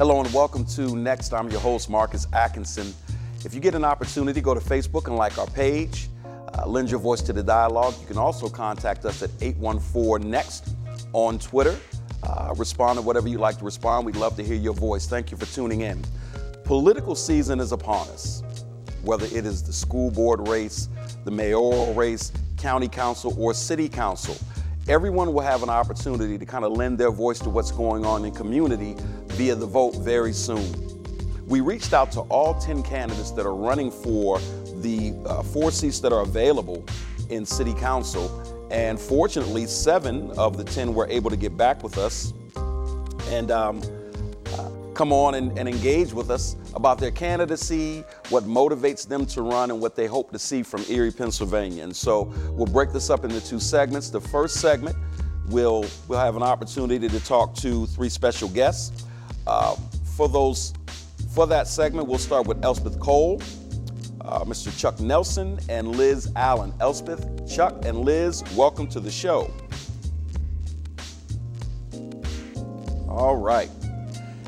Hello and welcome to Next. I'm your host, Marcus Atkinson. If you get an opportunity, go to Facebook and like our page. Uh, lend your voice to the dialogue. You can also contact us at 814 Next on Twitter. Uh, respond to whatever you'd like to respond. We'd love to hear your voice. Thank you for tuning in. Political season is upon us, whether it is the school board race, the mayoral race, county council, or city council. Everyone will have an opportunity to kind of lend their voice to what's going on in community via the vote very soon. We reached out to all 10 candidates that are running for the uh, four seats that are available in city council. And fortunately, seven of the 10 were able to get back with us. And um, come on and, and, engage with us about their candidacy, what motivates them to run, and what they hope to see from Erie, Pennsylvania. And so we'll break this up into two segments. The first segment, we'll, we'll have an opportunity to talk to three special guests. Uh, for those, for that segment, we'll start with Elspeth Cole, uh, Mr. Chuck Nelson, and Liz Allen. Elspeth, Chuck, and Liz, welcome to the show. All right.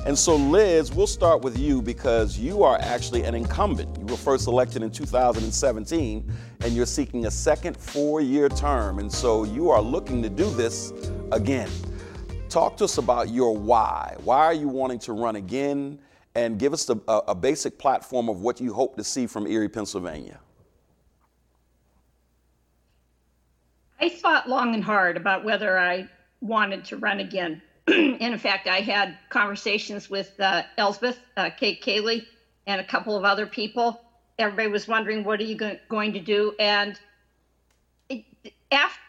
And so, Liz, we'll start with you because you are actually an incumbent. You were first elected in 2017, and you're seeking a second four year term. And so, you are looking to do this again. Talk to us about your why. Why are you wanting to run again? And give us a, a basic platform of what you hope to see from Erie, Pennsylvania. I thought long and hard about whether I wanted to run again in fact, I had conversations with uh, Elspeth, uh, Kate Cayley, and a couple of other people. Everybody was wondering, what are you go- going to do? And it, after,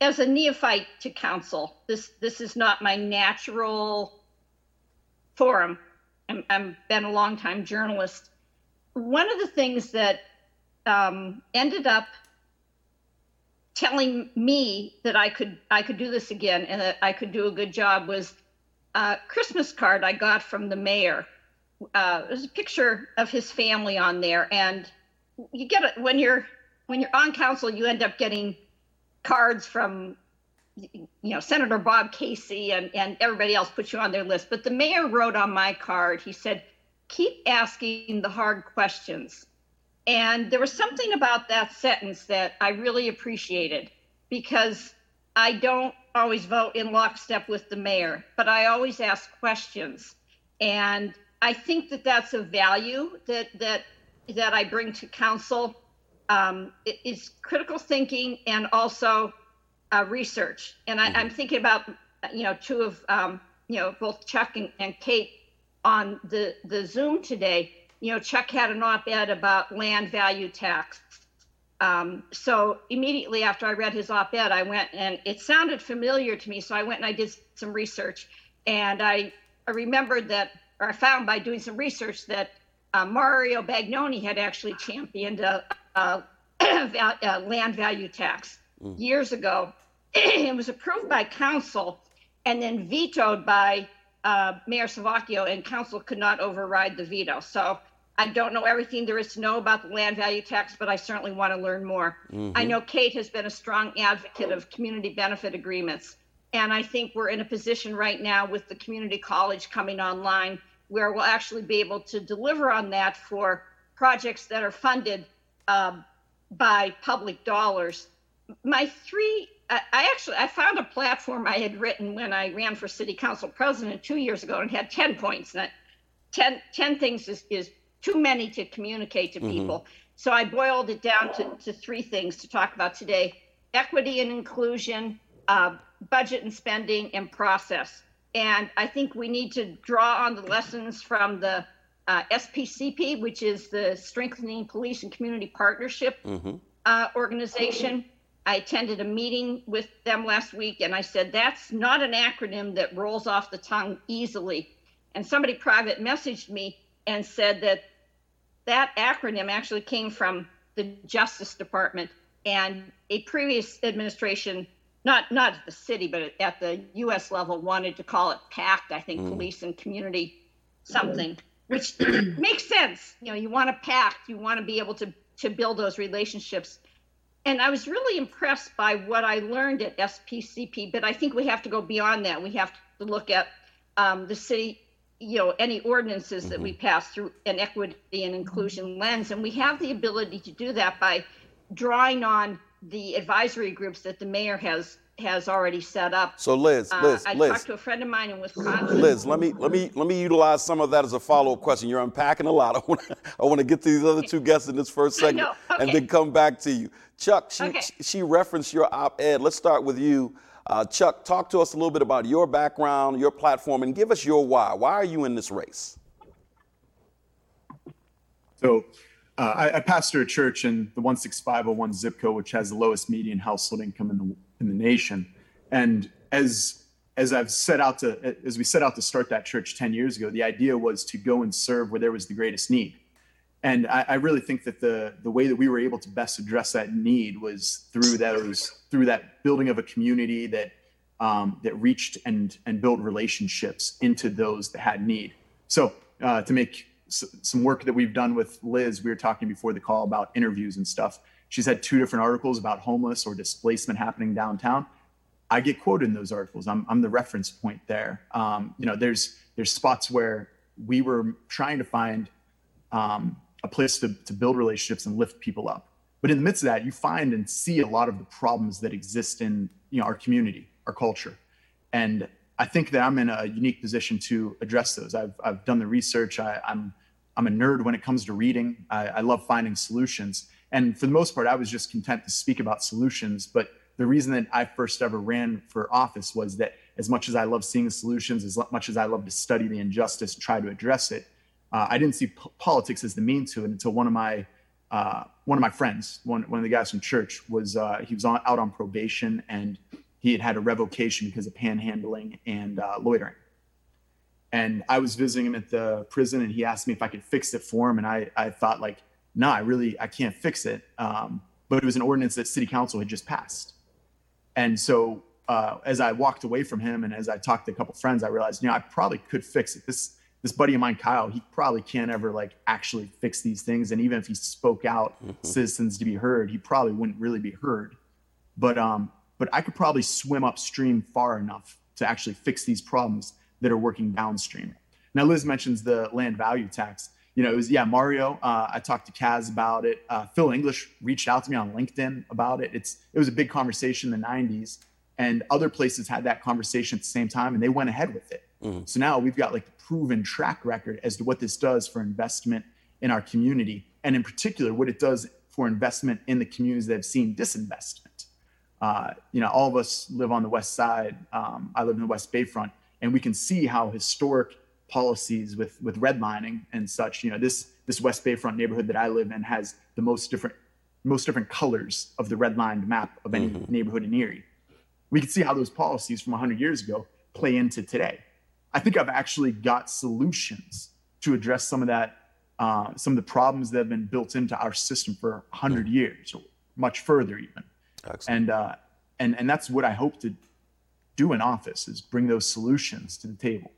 as a neophyte to council, this this is not my natural forum. I'm, I've been a long time journalist. One of the things that um, ended up telling me that I could I could do this again and that I could do a good job was a Christmas card I got from the mayor. Uh, there's a picture of his family on there, and you get it when you're when you're on council, you end up getting cards from you know Senator Bob Casey and and everybody else puts you on their list. But the mayor wrote on my card, he said, "Keep asking the hard questions." And there was something about that sentence that I really appreciated because I don't always vote in lockstep with the mayor, but I always ask questions. And I think that that's a value that that that I bring to council. Um, is critical thinking and also uh, research. And I, am mm-hmm. thinking about you know two of um, you know both Chuck and, and Kate on the the Zoom today you know, Chuck had an op-ed about land value tax. Um, so immediately after I read his op-ed, I went and it sounded familiar to me. So I went and I did some research, and I, I remembered that, or I found by doing some research that uh, Mario Bagnoni had actually championed a, a, a land value tax mm. years ago. it was approved by council and then vetoed by uh, Mayor Savocchio, and council could not override the veto. So I don't know everything there is to know about the land value tax, but I certainly want to learn more. Mm-hmm. I know Kate has been a strong advocate of community benefit agreements. And I think we're in a position right now with the community college coming online where we'll actually be able to deliver on that for projects that are funded um, by public dollars. My three, I, I actually, I found a platform I had written when I ran for city council president two years ago and had 10 points. And 10, 10 things is, is too many to communicate to mm-hmm. people. So I boiled it down to, to three things to talk about today equity and inclusion, uh, budget and spending, and process. And I think we need to draw on the lessons from the uh, SPCP, which is the Strengthening Police and Community Partnership mm-hmm. uh, organization. I attended a meeting with them last week and I said, that's not an acronym that rolls off the tongue easily. And somebody private messaged me and said that that acronym actually came from the Justice Department and a previous administration, not not at the city, but at the U.S. level, wanted to call it PACT. I think mm. police and community something, which makes sense. You know, you want a pact, you want to be able to to build those relationships. And I was really impressed by what I learned at SPCP, but I think we have to go beyond that. We have to look at um, the city you know any ordinances that we pass through an equity and inclusion lens and we have the ability to do that by drawing on the advisory groups that the mayor has has already set up So Liz, uh, Liz, i Liz, talked to a friend of mine in wisconsin Liz, let me let me let me utilize some of that as a follow-up question. You're unpacking a lot. I want to I want to get to these other two guests in this first I segment, know. and then come back to you. Chuck, she Okay. she referenced your op-ed. Let's start with you. Uh, Chuck, talk to us a little bit about your background, your platform, and give us your why. Why are you in this race? So uh, I, I pastor a church in the 16501 zip code, which has the lowest median household income in the in the nation. And as as I've set out to as we set out to start that church 10 years ago, the idea was to go and serve where there was the greatest need. And I, I really think that the the way that we were able to best address that need was through those through that building of a community that um, that reached and and built relationships into those that had need. So uh, to make s- some work that we've done with Liz, we were talking before the call about interviews and stuff. She's had two different articles about homeless or displacement happening downtown. I get quoted in those articles. I'm, I'm the reference point there. Um, you know, there's there's spots where we were trying to find um, a place to, to build relationships and lift people up. But in the midst of that, you find and see a lot of the problems that exist in you know our community, our culture, and I think that I'm in a unique position to address those. I've I've done the research. I, I'm I'm a nerd when it comes to reading. I, I love finding solutions, and for the most part, I was just content to speak about solutions. But the reason that I first ever ran for office was that as much as I love seeing solutions, as much as I love to study the injustice, and try to address it, uh, I didn't see politics as the mean to it until one of my uh, one of my friends, one one of the guys from church, was uh, he was on, out on probation and he had had a revocation because of panhandling and uh, loitering. And I was visiting him at the prison, and he asked me if I could fix it for him, and I I thought like, no, I really I can't fix it. Um, but it was an ordinance that city council had just passed, and so uh, as I walked away from him and as I talked to a couple friends, I realized, you know, I probably could fix it. This this buddy of mine, Kyle, he probably can't ever like actually fix these things. And even if he spoke out, citizens to be heard, he probably wouldn't really be heard. But um, but I could probably swim upstream far enough to actually fix these problems that are working downstream. Now, Liz mentions the land value tax. You know, it was yeah, Mario. Uh, I talked to Kaz about it. Uh, Phil English reached out to me on LinkedIn about it. It's it was a big conversation in the '90s, and other places had that conversation at the same time, and they went ahead with it. So now we've got like the proven track record as to what this does for investment in our community, and in particular, what it does for investment in the communities that have seen disinvestment. Uh, you know, all of us live on the west side. Um, I live in the West Bayfront, and we can see how historic policies with with redlining and such. You know, this this West Bayfront neighborhood that I live in has the most different most different colors of the redlined map of any neighborhood in Erie. We can see how those policies from 100 years ago play into today. I think I've actually got solutions to address some of that, uh, some of the problems that have been built into our system for 100 years or much further even Excellent. and uh, and and that's what I hope to do in office is bring those solutions to the table.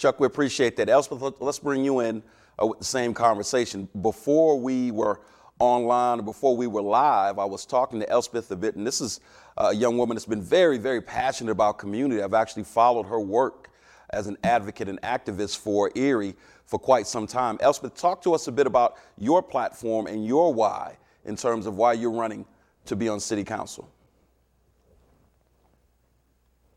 Chuck, we appreciate that. Elspeth, let- let's bring you in uh, with the same conversation. Before we were online, before we were live, I was talking to Elspeth a bit, and this is a young woman that's been very, very passionate about community. I've actually followed her work as an advocate and activist for Erie for quite some time. Elspeth, talk to us a bit about your platform and your why in terms of why you're running to be on City Council.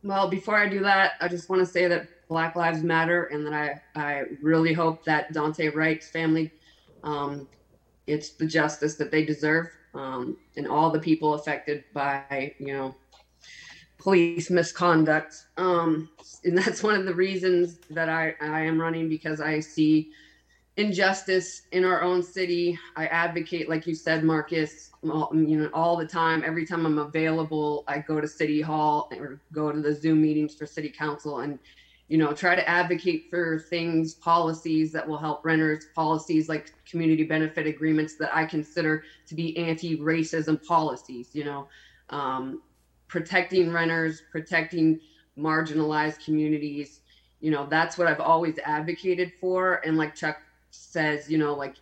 Well, before I do that, I just want to say that Black Lives Matter and that I, I really hope that Dante Wright's family um, it's the justice that they deserve um, and all the people affected by, you know, police misconduct. Um, and that's one of the reasons that I, I am running because I see injustice in our own city. I advocate, like you said, Marcus, you know, all the time. Every time I'm available, I go to City Hall or go to the Zoom meetings for City Council and, you know, try to advocate for things, policies that will help renters, policies like community benefit agreements that I consider to be anti-racism policies. You know, um, protecting renters, protecting marginalized communities. You know, that's what I've always advocated for. And like Chuck says, you know, like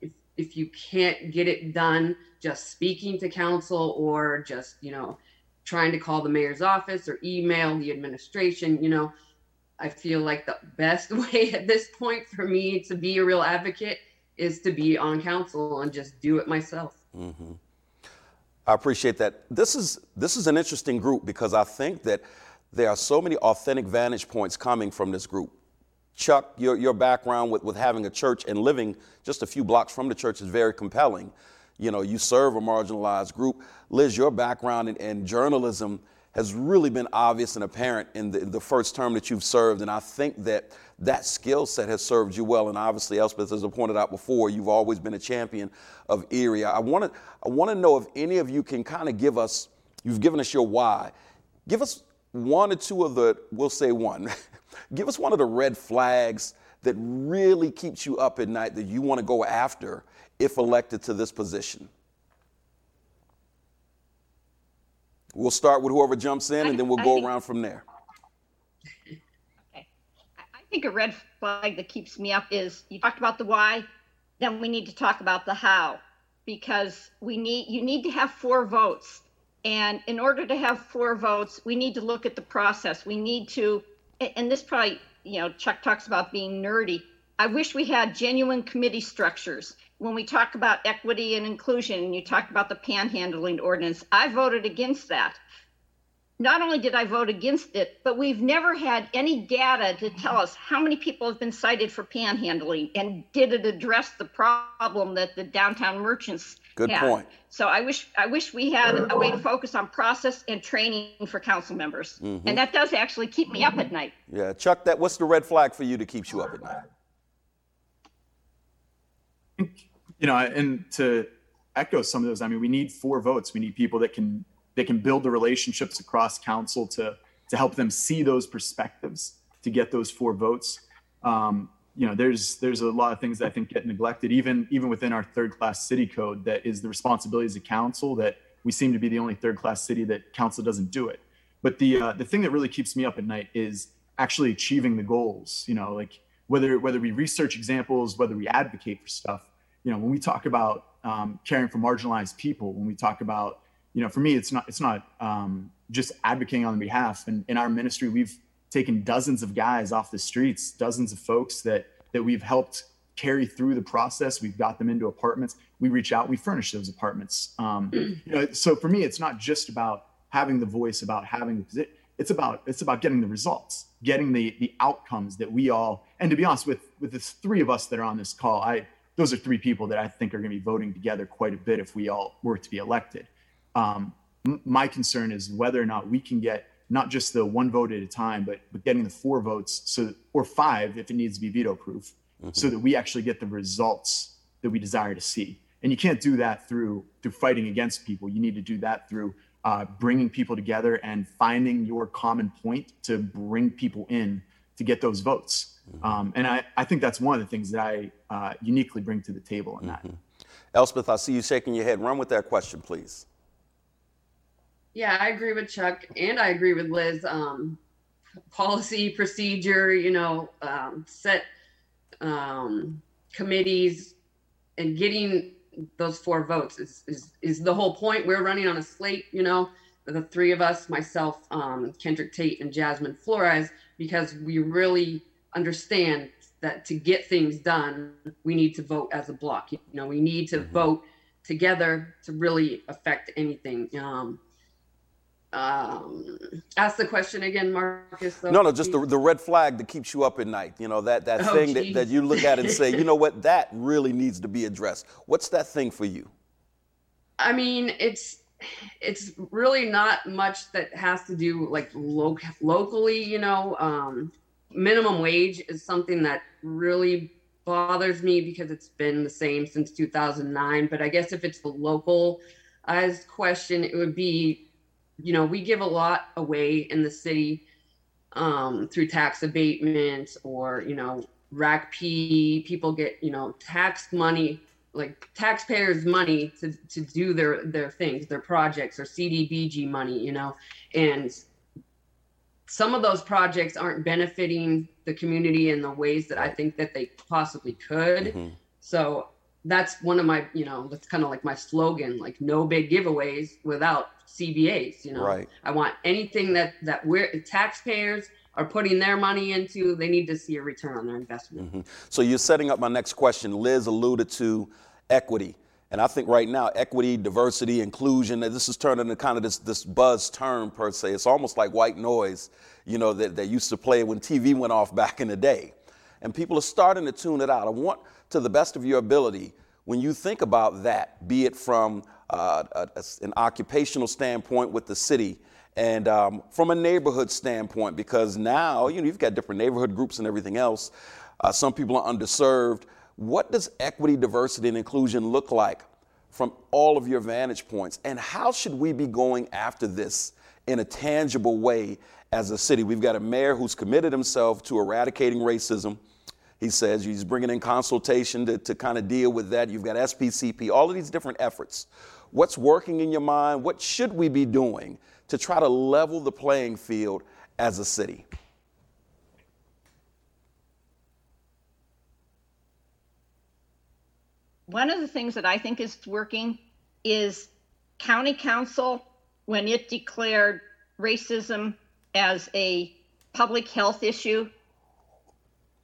if if you can't get it done just speaking to council or just, you know, trying to call the mayor's office or email the administration, you know, I feel like the best way at this point for me to be a real advocate is to be on council and just do it myself. Mm-hmm. I appreciate that. This is this is an interesting group because I think that there are so many authentic vantage points coming from this group. Chuck, your, your background with, with having a church and living just a few blocks from the church is very compelling. You know, you serve a marginalized group. Liz, your background in, in journalism has really been obvious and apparent in the, the, first term that you've served. And I think that that skill set has served you well. And obviously, Elspeth, as I pointed out before, you've always been a champion of Erie. I want to I want to know if any of you can kind of give us, you've given us your why. Give us one or two of the, we'll say one, give us one of the red flags that really keeps you up at night that you want to go after if elected to this position. We'll start with whoever jumps in and then we'll go around from there. Okay. I think a red flag that keeps me up is you talked about the why, then we need to talk about the how because we need you need to have four votes. And in order to have four votes, we need to look at the process. We need to and this probably, you know, Chuck talks about being nerdy. I wish we had genuine committee structures when we talk about equity and inclusion, and you talk about the panhandling ordinance, I voted against that. Not only did I vote against it, but we've never had any data to tell us how many people have been cited for panhandling and did it address the problem that the downtown merchants Good had. point. So I wish I wish we had a way to focus on process and training for council members. Mm-hmm. And that does actually keep me up at night. Yeah, Chuck, that what's the red flag for you to keep you up at night? You know, and to echo some of those, I mean, we need four votes. We need people that can that can build the relationships across council to to help them see those perspectives to get those four votes. Um, you know, there's there's a lot of things that I think get neglected, even even within our third class city code. That is the responsibilities of council. That we seem to be the only third class city that council doesn't do it. But the uh, the thing that really keeps me up at night is actually achieving the goals. You know, like whether whether we research examples, whether we advocate for stuff. You know, when we talk about um, caring for marginalized people, when we talk about, you know, for me, it's not it's not um, just advocating on behalf. And in our ministry, we've taken dozens of guys off the streets, dozens of folks that that we've helped carry through the process. We've got them into apartments. We reach out, we furnish those apartments. Um, you know, so for me, it's not just about having the voice, about having the position it's about it's about getting the results getting the the outcomes that we all and to be honest with with the three of us that are on this call i those are three people that i think are going to be voting together quite a bit if we all were to be elected um, m- my concern is whether or not we can get not just the one vote at a time but but getting the four votes so or five if it needs to be veto proof mm-hmm. so that we actually get the results that we desire to see and you can't do that through through fighting against people you need to do that through uh, bringing people together and finding your common point to bring people in to get those votes. Mm-hmm. Um, and I, I think that's one of the things that I uh, uniquely bring to the table in that. Mm-hmm. Elspeth, I see you shaking your head. Run with that question, please. Yeah, I agree with Chuck and I agree with Liz. Um, policy, procedure, you know, um, set um, committees and getting those four votes is, is is the whole point. We're running on a slate, you know, the three of us, myself, um, Kendrick Tate, and Jasmine Flores, because we really understand that to get things done, we need to vote as a block. You know, we need to mm-hmm. vote together to really affect anything. Um, um, ask the question again, Marcus. no, no, just the, the red flag that keeps you up at night. You know, that, that oh, thing that, that you look at and say, you know what, that really needs to be addressed. What's that thing for you? I mean, it's it's really not much that has to do like lo- locally, you know. Um, minimum wage is something that really bothers me because it's been the same since 2009. But I guess if it's the local as question, it would be you know, we give a lot away in the city um, through tax abatements or, you know, RACP. People get, you know, tax money, like taxpayers' money to, to do their, their things, their projects or CDBG money, you know, and some of those projects aren't benefiting the community in the ways that I think that they possibly could. Mm-hmm. So that's one of my, you know, that's kind of like my slogan, like no big giveaways without CBAs. You know, right. I want anything that that we're taxpayers are putting their money into, they need to see a return on their investment. Mm-hmm. So you're setting up my next question. Liz alluded to equity. And I think right now, equity, diversity, inclusion, this is turning into kind of this, this buzz term per se. It's almost like white noise, you know, that, that used to play when TV went off back in the day. And people are starting to tune it out. I want, to the best of your ability, when you think about that, be it from uh, a, a, an occupational standpoint with the city and um, from a neighborhood standpoint, because now, you know, you've got different neighborhood groups and everything else. Uh, some people are underserved. What does equity, diversity, and inclusion look like from all of your vantage points? And how should we be going after this in a tangible way as a city? We've got a mayor who's committed himself to eradicating racism. He says he's bringing in consultation to, to kind of deal with that. You've got SPCP, all of these different efforts. What's working in your mind? What should we be doing to try to level the playing field as a city? One of the things that I think is working is county council, when it declared racism as a public health issue,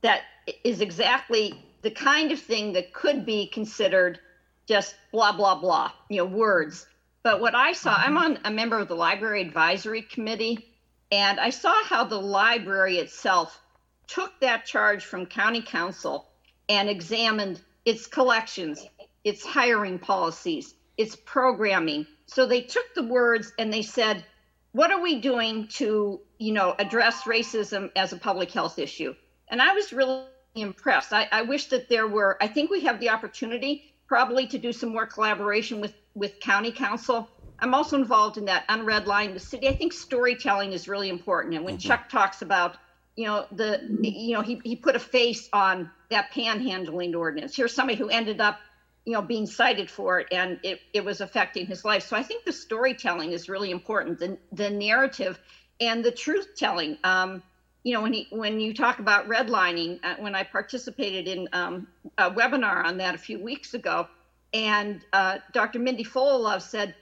that is exactly the kind of thing that could be considered just blah, blah, blah, you know, words. But what I saw, I'm on a member of the Library Advisory Committee, and I saw how the library itself took that charge from county council and examined its collections, its hiring policies, its programming. So they took the words and they said, what are we doing to, you know, address racism as a public health issue? And I was really impressed. I, I wish that there were, I think we have the opportunity probably to do some more collaboration with, with county council. I'm also involved in that unread line the city. I think storytelling is really important. And when mm-hmm. Chuck talks about you know the you know he, he put a face on that panhandling ordinance. Here's somebody who ended up you know being cited for it and it, it was affecting his life. So i think the storytelling is really important the, the narrative and the truth telling. Um, you know when he when you talk about redlining uh, when i participated in um, a webinar on that a few weeks ago and uh, dr mindy Fullilove said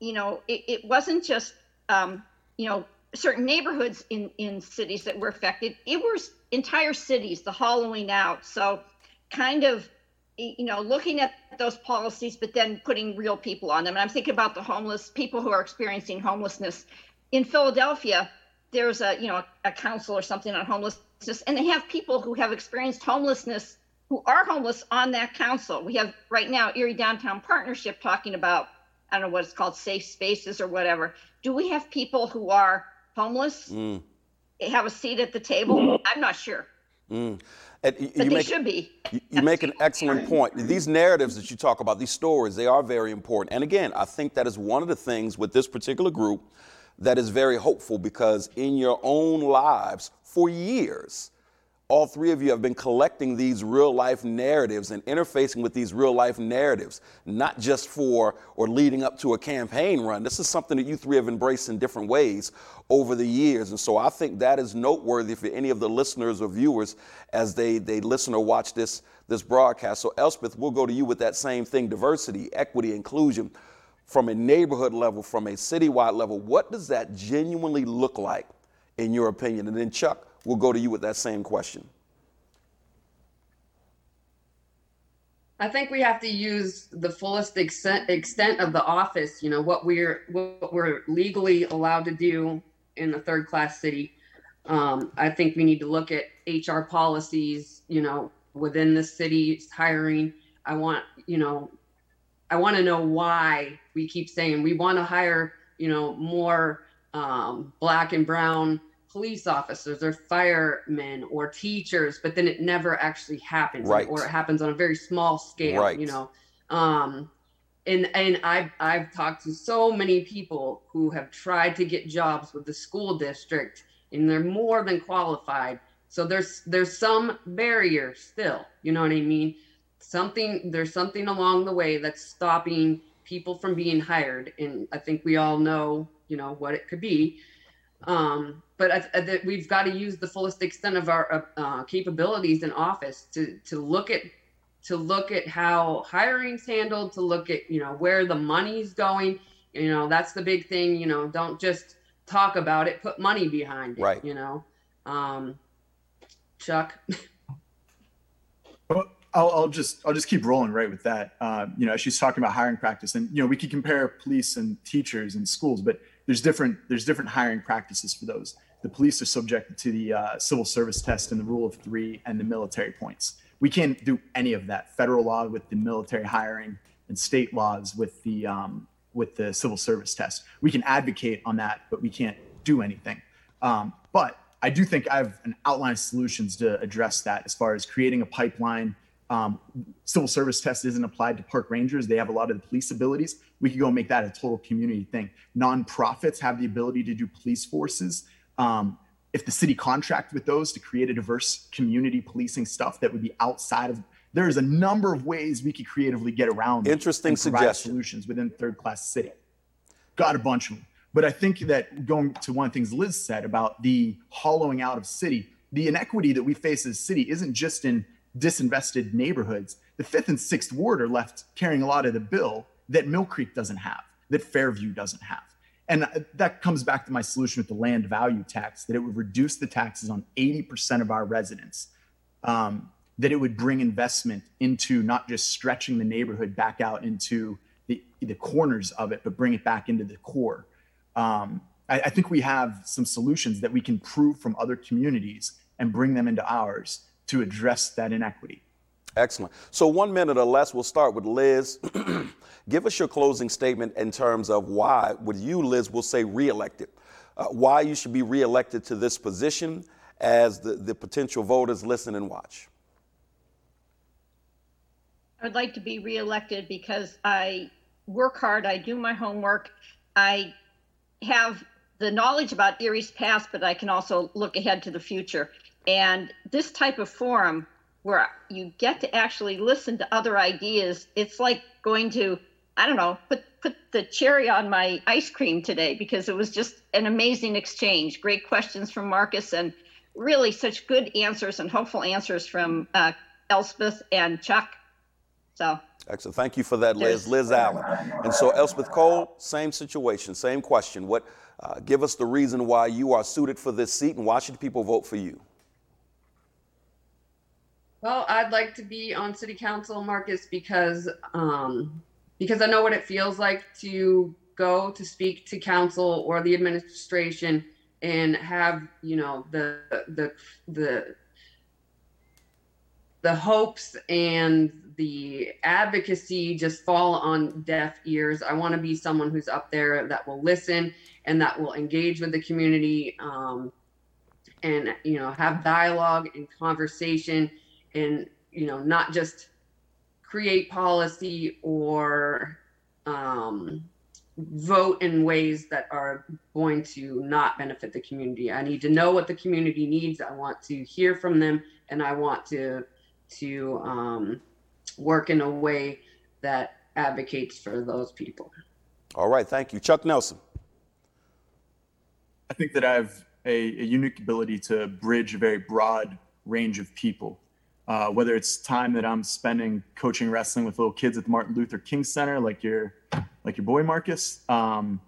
you know it, it wasn't just um, you know certain neighborhoods in in cities that were affected. It was entire cities the hollowing out. So kind of you know looking at those policies but then putting real people on them. And i'm thinking about the homeless people who are experiencing homelessness. In philadelphia there's a you know a, council or something on homelessness and they have people who have experienced homelessness who are homeless on that council. We have right now erie downtown partnership talking about i don't know what it's called safe spaces or whatever. Do we have people who are homeless mm. have a seat at the table? I'm not sure. Mm. And you, but you they make, should be. You, you make an excellent point. These narratives that you talk about, these stories, they are very important. And again, I think that is one of the things with this particular group that is very hopeful because in your own lives, for years, all three of you have been collecting these real life narratives and interfacing with these real life narratives, not just for or leading up to a campaign run. This is something that you three have embraced in different ways over the years. And so I think that is noteworthy for any of the listeners or viewers as they, they listen or watch this, this broadcast. So, Elspeth, we'll go to you with that same thing diversity, equity, inclusion. From a neighborhood level, from a citywide level, what does that genuinely look like, in your opinion? And then, Chuck, we'll go to you with that same question. I think we have to use the fullest extent, extent of the office, you know, what we're what we're legally allowed to do in a third class city. Um, I think we need to look at HR policies, you know, within the city's hiring. I want, you know, I want to know why we keep saying we want to hire, you know, more um, black and brown police officers or firemen or teachers, but then it never actually happens, right. or it happens on a very small scale. Right. You know, um, and and I've I've talked to so many people who have tried to get jobs with the school district, and they're more than qualified. So there's there's some barrier still. You know what I mean? Something there's something along the way that's stopping people from being hired, and I think we all know you know what it could be. Um, but I, I, we've got to use the fullest extent of our uh, capabilities in office to to look at to look at how hiring's handled, to look at you know where the money's going. You know that's the big thing. You know, don't just talk about it, put money behind it. Right. You know, Um, Chuck. I'll, I'll, just I'll just keep rolling right with that. Uh, you know, she's talking about hiring practice, and you know, we could compare police and teachers and schools, but there's different there's different hiring practices for those. The police are subjected to the uh, civil service test and the rule of three and the military points. We can't do any of that. Federal law with the military hiring and state laws with the um, with the civil service test. We can advocate on that, but we can't do anything. Um, but I do think I have an outline of solutions to address that as far as creating a pipeline um, civil service test isn't applied to park rangers. They have a lot of the police abilities. We could go and make that a total community thing. Nonprofits have the ability to do police forces. Um, if the city contract with those to create a diverse community policing stuff that would be outside of there's a number of ways we could creatively get around interesting suggestion solutions within third class city got a bunch of them but i think that going to one of the things liz said about the hollowing out of city the inequity that we face as a city isn't just in disinvested neighborhoods, the fifth and sixth ward are left carrying a lot of the bill that Mill Creek doesn't have, that Fairview doesn't have. And that comes back to my solution with the land value tax that it would reduce the taxes on 80% of our residents, um, that it would bring investment into not just stretching the neighborhood back out into the, the corners of it, but bring it back into the core. Um, I, I think we have some solutions that we can prove from other communities and bring them into ours to address that inequity. Excellent. So, one minute or less, we'll start with Liz. Give us your closing statement in terms of why, with you, Liz, we'll say reelected, uh, why you should be reelected to this position as the, the potential voters listen and watch. I'd like to be reelected because I work hard, I do my homework, I have the knowledge about Erie's past, but I can also look ahead to the future. And this type of forum where you get to actually listen to other ideas, it's like going to, I don't know, put put the cherry on my ice cream today because it was just an amazing exchange. Great questions from Marcus and really such good answers and hopeful answers from uh, Elspeth and Chuck. So excellent. Thank you for that, Liz. Liz Allen. And so Elspeth Cole, same situation, same question. What? Uh, give us the reason why you are suited for this seat and why should people vote for you? Well, I'd like to be on city council, Marcus, because um, because I know what it feels like to go to speak to council or the administration and have you know the the the the hopes and the advocacy just fall on deaf ears. I want to be someone who's up there that will listen and that will engage with the community um, and you know have dialogue and conversation and you know not just create policy or um, vote in ways that are going to not benefit the community. I need to know what the community needs. I want to hear from them, and I want to to um, work in a way that advocates for those people. All right, thank you, Chuck Nelson. I think that I have a, a unique ability to bridge a very broad range of people uh, whether it's time that I'm spending coaching wrestling with little kids at the Martin Luther King Center, like your like your boy Marcus. Um,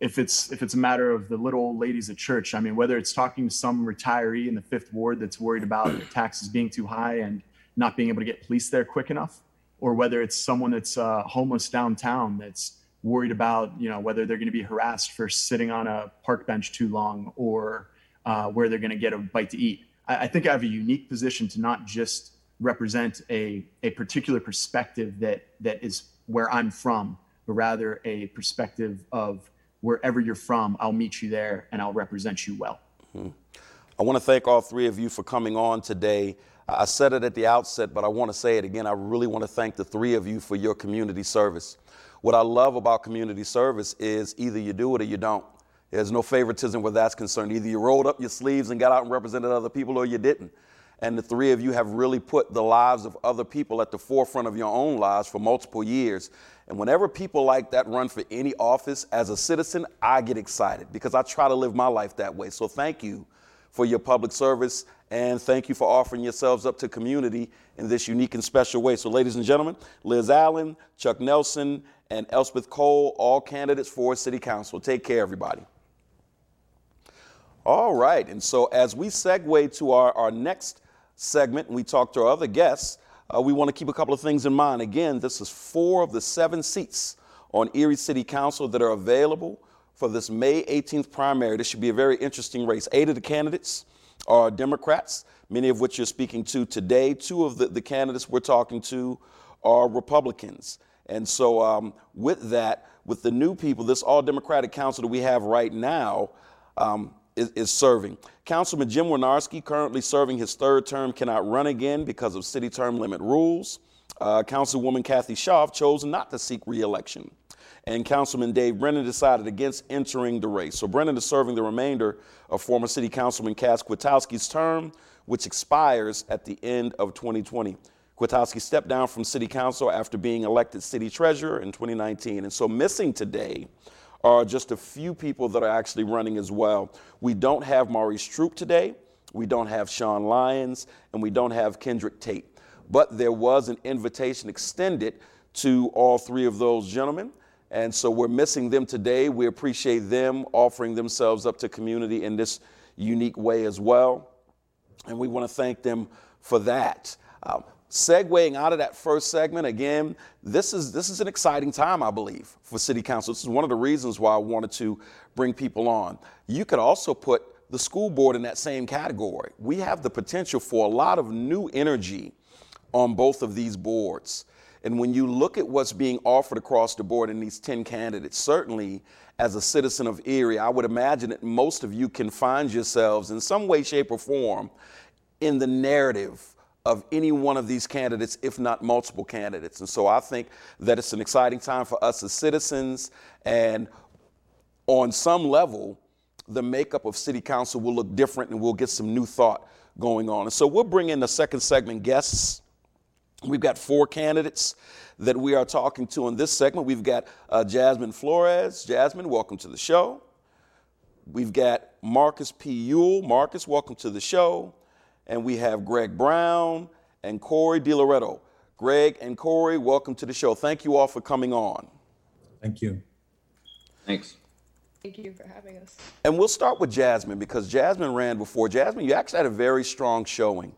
if it's if it's a matter of the little old ladies at church, I mean, whether it's talking to some retiree in the fifth ward that's worried about taxes being too high and not being able to get police there quick enough, or whether it's someone that's uh, homeless downtown that's worried about you know whether they're going to be harassed for sitting on a park bench too long or uh, where they're going to get a bite to eat I, think I have a unique position to not just represent a, a particular perspective that that is where I'm from, but rather a perspective of wherever you're from, I'll meet you there and I'll represent you well. Mm-hmm. I want to thank all three of you for coming on today. I said it at the outset, but I want to say it again. I really want to thank the three of you for your community service. What I love about community service is either you do it or you don't. There's no favoritism where that's concerned. Either you rolled up your sleeves and got out and represented other people or you didn't. And the three of you have really put the lives of other people at the forefront of your own lives for multiple years. And whenever people like that run for any office as a citizen, I get excited because I try to live my life that way. So thank you for your public service and thank you for offering yourselves up to community in this unique and special way. So, ladies and gentlemen, Liz Allen, Chuck Nelson, and Elspeth Cole, all candidates for City Council. Take care, everybody. All right. And so as we segue to our, our next segment and we talk to our other guests, uh, we want to keep a couple of things in mind. Again, this is four of the seven seats on Erie City Council that are available for this May 18th primary. This should be a very interesting race. Eight of the candidates are Democrats, many of which you're speaking to today. Two of the, the candidates we're talking to are Republicans. And so, um, with that, with the new people, this all Democratic council that we have right now, um, is, is serving. Councilman Jim Winarski, currently serving his third term, cannot run again because of city term limit rules. Uh, Councilwoman Kathy Schaaf chose not to seek reelection. And Councilman Dave Brennan decided against entering the race. So Brennan is serving the remainder of former City Councilman Cass Kwiatkowski's term, which expires at the end of 2020. Kwiatkowski stepped down from City Council after being elected City Treasurer in 2019. And so missing today are just a few people that are actually running as well. We don't have Maurice Troup today, we don't have Sean Lyons, and we don't have Kendrick Tate. But there was an invitation extended to all three of those gentlemen. And so we're missing them today. We appreciate them offering themselves up to community in this unique way as well. And we want to thank them for that. Um, segueing out of that first segment again this is this is an exciting time i believe for city council. This is one of the reasons why i wanted to bring people on. You could also put the school board in that same category. We have the potential for a lot of new energy on both of these boards. And when you look at what's being offered across the board in these 10 candidates certainly as a citizen of erie i would imagine that most of you can find yourselves in some way shape or form in the narrative of any one of these candidates, if not multiple candidates. And so I think that it's an exciting time for us as citizens. And on some level, the makeup of city council will look different and we'll get some new thought going on. And so we'll bring in the second segment guests. We've got four candidates that we are talking to in this segment. We've got uh, Jasmine Flores. Jasmine, welcome to the show. We've got Marcus P. Yule. Marcus, welcome to the show and we have Greg Brown and Corey DiLoretto. Greg and Corey, welcome to the show. Thank you all for coming on. Thank you. Thanks. Thank you for having us. And we'll start with Jasmine because Jasmine ran before. Jasmine, you actually had a very strong showing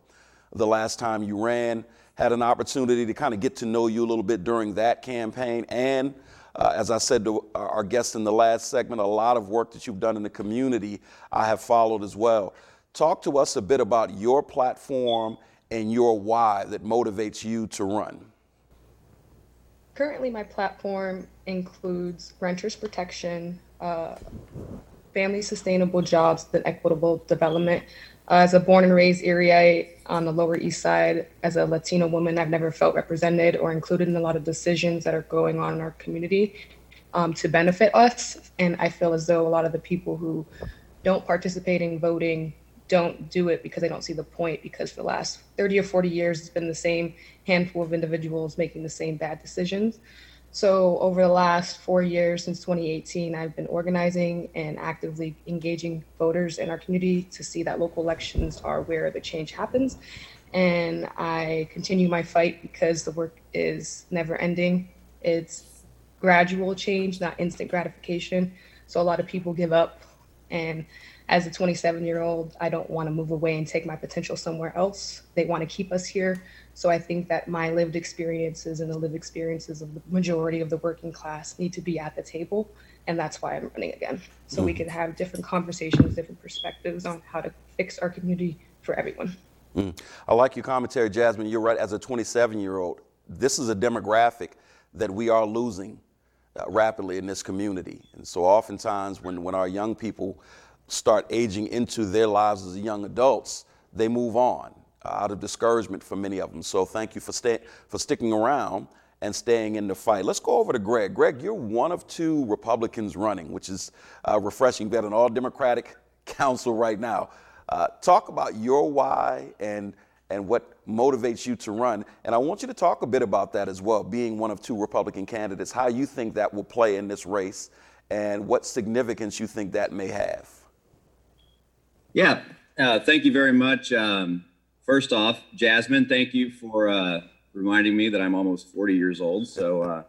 the last time you ran. Had an opportunity to kind of get to know you a little bit during that campaign. And uh, as I said to our guests in the last segment, a lot of work that you've done in the community I have followed as well. Talk to us a bit about your platform and your why that motivates you to run. Currently, my platform includes renters protection, uh, family sustainable jobs, and equitable development. Uh, as a born and raised Erieite on the Lower East Side, as a Latina woman, I've never felt represented or included in a lot of decisions that are going on in our community um, to benefit us. And I feel as though a lot of the people who don't participate in voting don't do it because they don't see the point because for the last 30 or 40 years it's been the same handful of individuals making the same bad decisions. So over the last four years since 2018 i've been organizing and actively engaging voters in our community to see that local elections are where the change happens. And i continue my fight because the work is never ending. It's gradual change not instant gratification. So a lot of people give up and as a 27 year old, I don't want to move away and take my potential somewhere else. They want to keep us here. So I think that my lived experiences and the lived experiences of the majority of the working class need to be at the table. And that's why I'm running again. So mm. we can have different conversations, different perspectives on how to fix our community for everyone. Mm. I like your commentary, Jasmine. You're right. As a 27 year old, this is a demographic that we are losing uh, rapidly in this community. And so oftentimes when, when our young people start aging into their lives as young adults, they move on uh, out of discouragement for many of them. So thank you for, stay, for sticking around and staying in the fight. Let's go over to Greg. Greg, you're one of two Republicans running, which is uh, refreshing. You've got an all Democratic council right now. Uh, talk about your why and and what motivates you to run. And I want you to talk a bit about that as well, being one of two Republican candidates, how you think that will play in this race and what significance you think that may have. Yeah, uh, thank you very much. Um, first off, Jasmine, thank you for uh, reminding me that I'm almost 40 years old. So uh,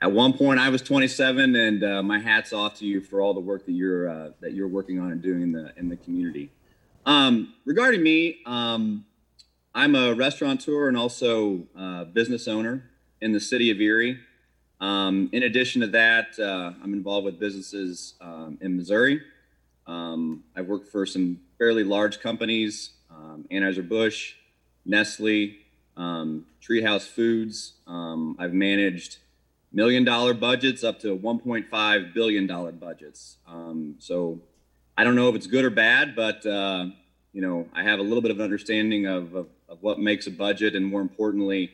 at one point I was 27, and uh, my hats off to you for all the work that you're uh, that you're working on and doing in the in the community. Um, regarding me, um, I'm a restaurateur and also uh, business owner in the city of Erie. Um, in addition to that, I'm involved with businesses um, in Missouri. Um, I've worked for some fairly large companies, um, Anheuser-Busch, Nestle, um, Treehouse Foods. Um, I've managed million dollar budgets up to 1.5 billion dollar budgets. Um, so I don't know if it's good or bad, but uh, you know I have a little bit of an understanding of, of, of what makes a budget, and more importantly,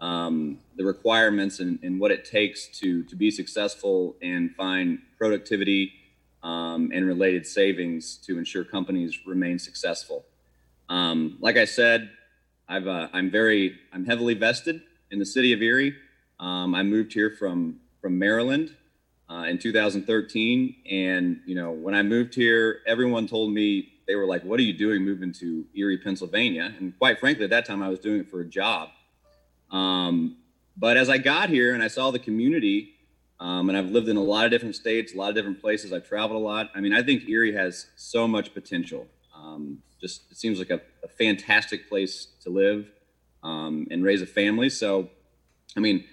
um, the requirements and, and, what it takes to to be successful and find productivity um, and related savings to ensure companies remain successful. Um, like I said, I've uh, I'm very I'm heavily vested in the city of Erie. Um, I moved here from from Maryland uh, in 2013, and you know when I moved here, everyone told me they were like, "What are you doing moving to Erie, Pennsylvania?" And quite frankly, at that time, I was doing it for a job. Um, but as I got here and I saw the community, um, and I've lived in a lot of different states, a lot of different places. I've traveled a lot. I mean, I think Erie has so much potential. Um, just it seems like a, a fantastic place to live um, and raise a family. So, I mean,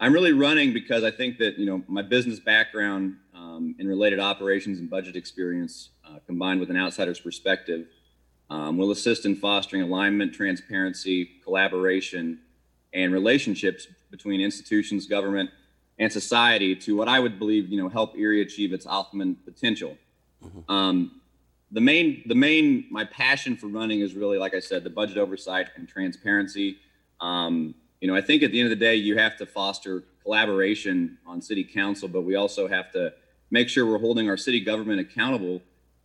I'm really running because I think that you know my business background um, in related operations and budget experience, uh, combined with an outsider's perspective, um, will assist in fostering alignment, transparency, collaboration, and relationships between institutions, government, and society to what I would believe you know help Erie achieve its optimum potential. Mm-hmm. Um, the main the main my passion for running is really like I said the budget oversight and transparency. Um, you know, I think at the end of the day, you have to foster collaboration on city council, but we also have to make sure we're holding our city government accountable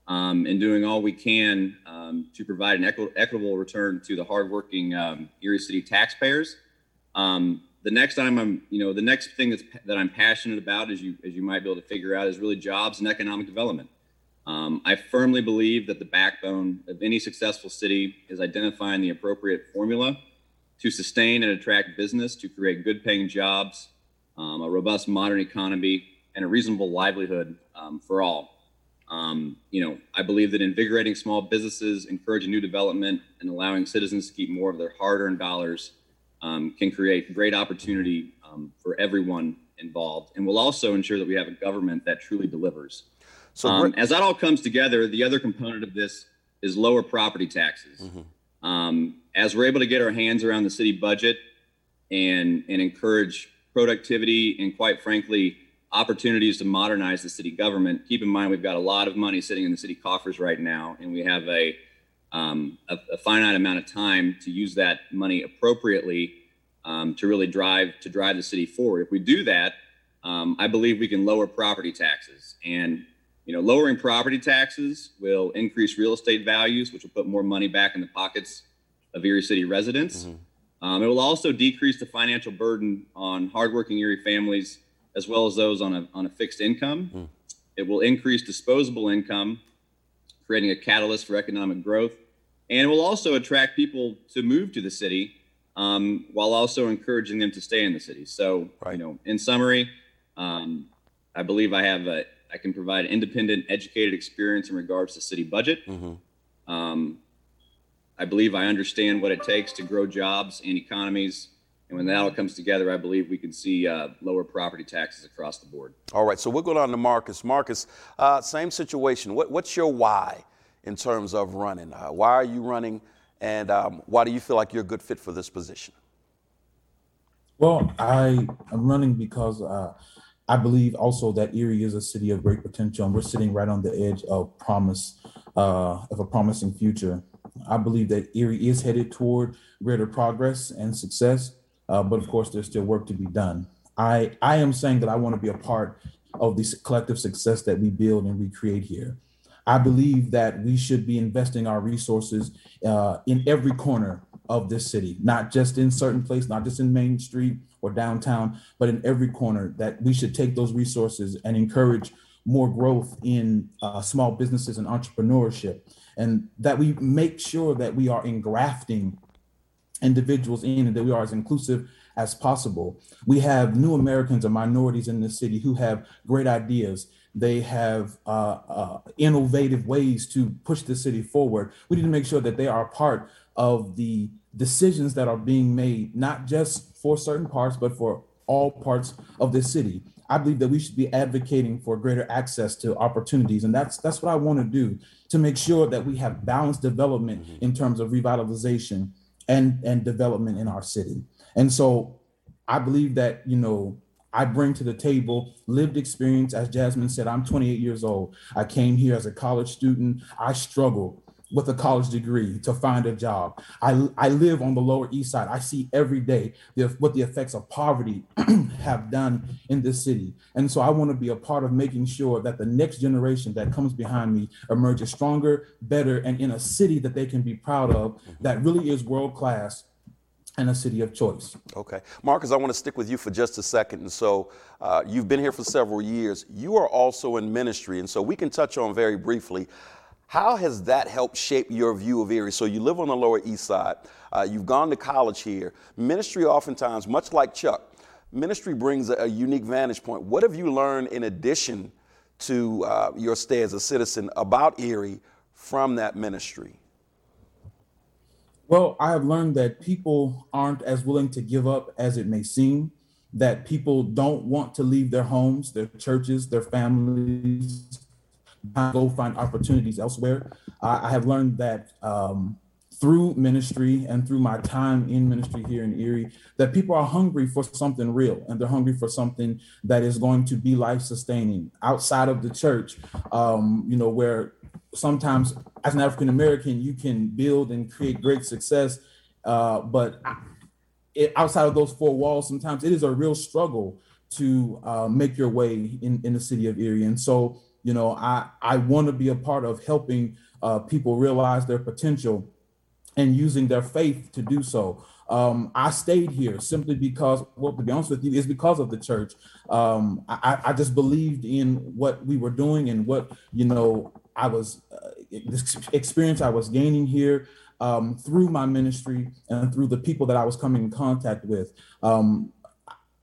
um, and doing all we can um, to provide an equi- equitable return to the hardworking um, Erie City taxpayers. Um, the next time I'm, you know, the next thing that's that I'm passionate about, as you as you might be able to figure out, is really jobs and economic development. Um, I firmly believe that the backbone of any successful city is identifying the appropriate formula to sustain and attract business, to create good paying jobs, um, a robust modern economy, and a reasonable livelihood um, for all. Um, you know, I believe that invigorating small businesses, encouraging new development, and allowing citizens to keep more of their hard earned dollars um, can create great opportunity um, for everyone involved and will also ensure that we have a government that truly delivers. So, um, as that all comes together, the other component of this is lower property taxes. Mm-hmm. Um, as we're able to get our hands around the city budget and and encourage productivity and quite frankly opportunities to modernize the city government keep in mind we've got a lot of money sitting in the city coffers right now and we have a um, a, a, finite amount of time to use that money appropriately um, to really drive to drive the city forward if we do that um, i believe we can lower property taxes and you know, lowering property taxes will increase real estate values, which will put more money back in the pockets of Erie City residents. Mm-hmm. Um, it will also decrease the financial burden on hardworking Erie families as well as those on a, on a fixed income. Mm. It will increase disposable income, creating a catalyst for economic growth. And it will also attract people to move to the city um, while also encouraging them to stay in the city. So, right. you know, in summary, um, I believe I have a I can provide independent, educated experience in regards to city budget. Mm-hmm. Um, I believe I understand what it takes to grow jobs and economies. And when that all comes together, I believe we can see uh, lower property taxes across the board. All right, so we'll go down to Marcus. Marcus, uh, same situation. What, what's your why in terms of running? Uh, why are you running, and um, why do you feel like you're a good fit for this position? Well, I am running because uh, I believe also that Erie is a city of great potential, and we're sitting right on the edge of promise, uh, of a promising future. I believe that Erie is headed toward greater progress and success, uh, but of course, there's still work to be done. I I am saying that I want to be a part of this collective success that we build and we create here. I believe that we should be investing our resources uh, in every corner of this city, not just in certain place, not just in Main Street or downtown, but in every corner, that we should take those resources and encourage more growth in uh, small businesses and entrepreneurship, and that we make sure that we are engrafting individuals in and that we are as inclusive as possible. We have new Americans and minorities in this city who have great ideas. They have uh, uh, innovative ways to push the city forward. We need to make sure that they are part of the decisions that are being made, not just for certain parts, but for all parts of the city. I believe that we should be advocating for greater access to opportunities, and that's that's what I want to do to make sure that we have balanced development mm-hmm. in terms of revitalization and and development in our city. And so, I believe that you know I bring to the table lived experience. As Jasmine said, I'm 28 years old. I came here as a college student. I struggled with a college degree to find a job. I, I live on the Lower East Side. I see every day the, what the effects of poverty have done in this city. And so I want to be a part of making sure that the next generation that comes behind me emerges stronger, better, and in a city that they can be proud of that really is world class and a city of choice. Okay. Marcus, I want to stick with you for just a second. And so uh, you've been here for several years. You are also in ministry. And so we can touch on very briefly how has that helped shape your view of Erie? So you live on the Lower East Side. Uh, you've gone to college here. Ministry, oftentimes, much like Chuck, ministry brings a, a unique vantage point. What have you learned in addition to uh, your stay as a citizen about Erie from that ministry? Well, I have learned that people aren't as willing to give up as it may seem, that people don't want to leave their homes, their churches, their families, go find opportunities elsewhere. I, I have learned that um, through ministry and through my time in ministry here in Erie, that people are hungry for something real and they're hungry for something that is going to be life sustaining outside of the church, um, you know, where sometimes as an African American, you can build and create great success. Uh, but it, outside of those four walls, sometimes it is a real struggle to uh, make your way in, in the city of Erie. And so you know, I, I want to be a part of helping uh, people realize their potential and using their faith to do so. Um, I stayed here simply because, well, to be honest with you, is because of the church. Um, I, I, just believed in what we were doing and what, you know, I was, uh, this experience I was gaining here um, through my ministry and through the people that I was coming in contact with. Um,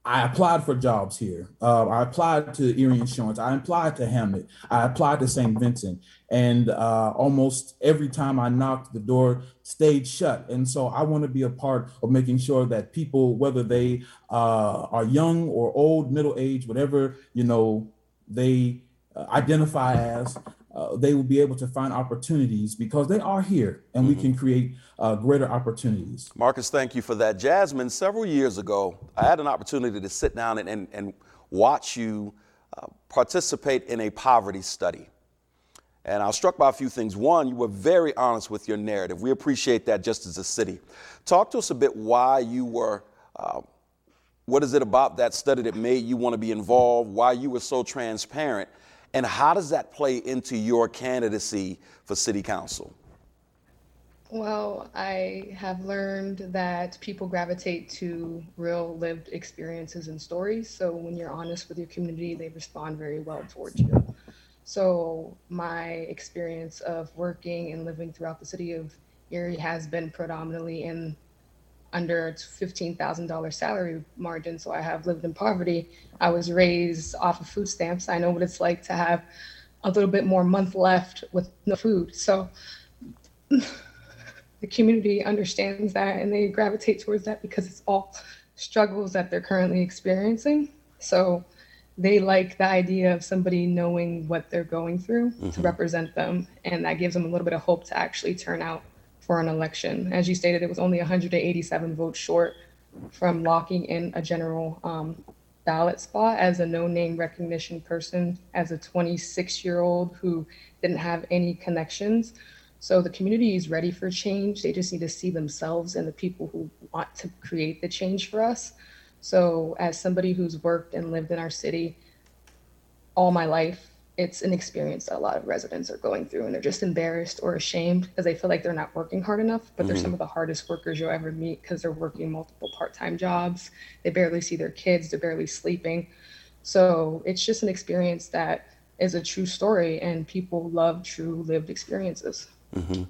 I applied for jobs here. Uh, I applied to Erie Insurance. I applied to Hamot. I applied to St. Vincent. And uh, almost every time I knocked, the door stayed shut. And so I want to be a part of making sure that people, whether they uh, are young or old, middle age, whatever, you know, they uh, identify as, uh, they will be able to find opportunities because they are here and mm-hmm. we can create uh, greater opportunities. Marcus, thank you for that. Jasmine, several years ago, I had an opportunity to sit down and, and, and watch you uh, participate in a poverty study. And I was struck by a few things. One, you were very honest with your narrative. We appreciate that just as a city. Talk to us a bit why you were, uh, what is it about that study that made you want to be involved, why you were so transparent, and how does that play into your candidacy for city council? Well, I have learned that people gravitate to real lived experiences and stories. So when you're honest with your community, they respond very well towards you. So my experience of working and living throughout the city of Erie has been predominantly in under $15,000 salary margin. So I have lived in poverty. I was raised off of food stamps. I know what it's like to have a little bit more month left with no food. So the community understands that and they gravitate towards that because it's all struggles that they're currently experiencing. So they like the idea of somebody knowing what they're going through mm-hmm. to represent them. And that gives them a little bit of hope to actually turn out for an election. As you stated, it was only 187 votes short from locking in a general um, ballot spot as a no name recognition person, as a 26 year old who didn't have any connections. So the community is ready for change. They just need to see themselves and the people who want to create the change for us. So, as somebody who's worked and lived in our city all my life, it's an experience that a lot of residents are going through and they're just embarrassed or ashamed because they feel like they're not working hard enough but mm-hmm. they're some of the hardest workers you'll ever meet because they're working multiple part-time jobs they barely see their kids they're barely sleeping so it's just an experience that is a true story and people love true lived experiences mm-hmm.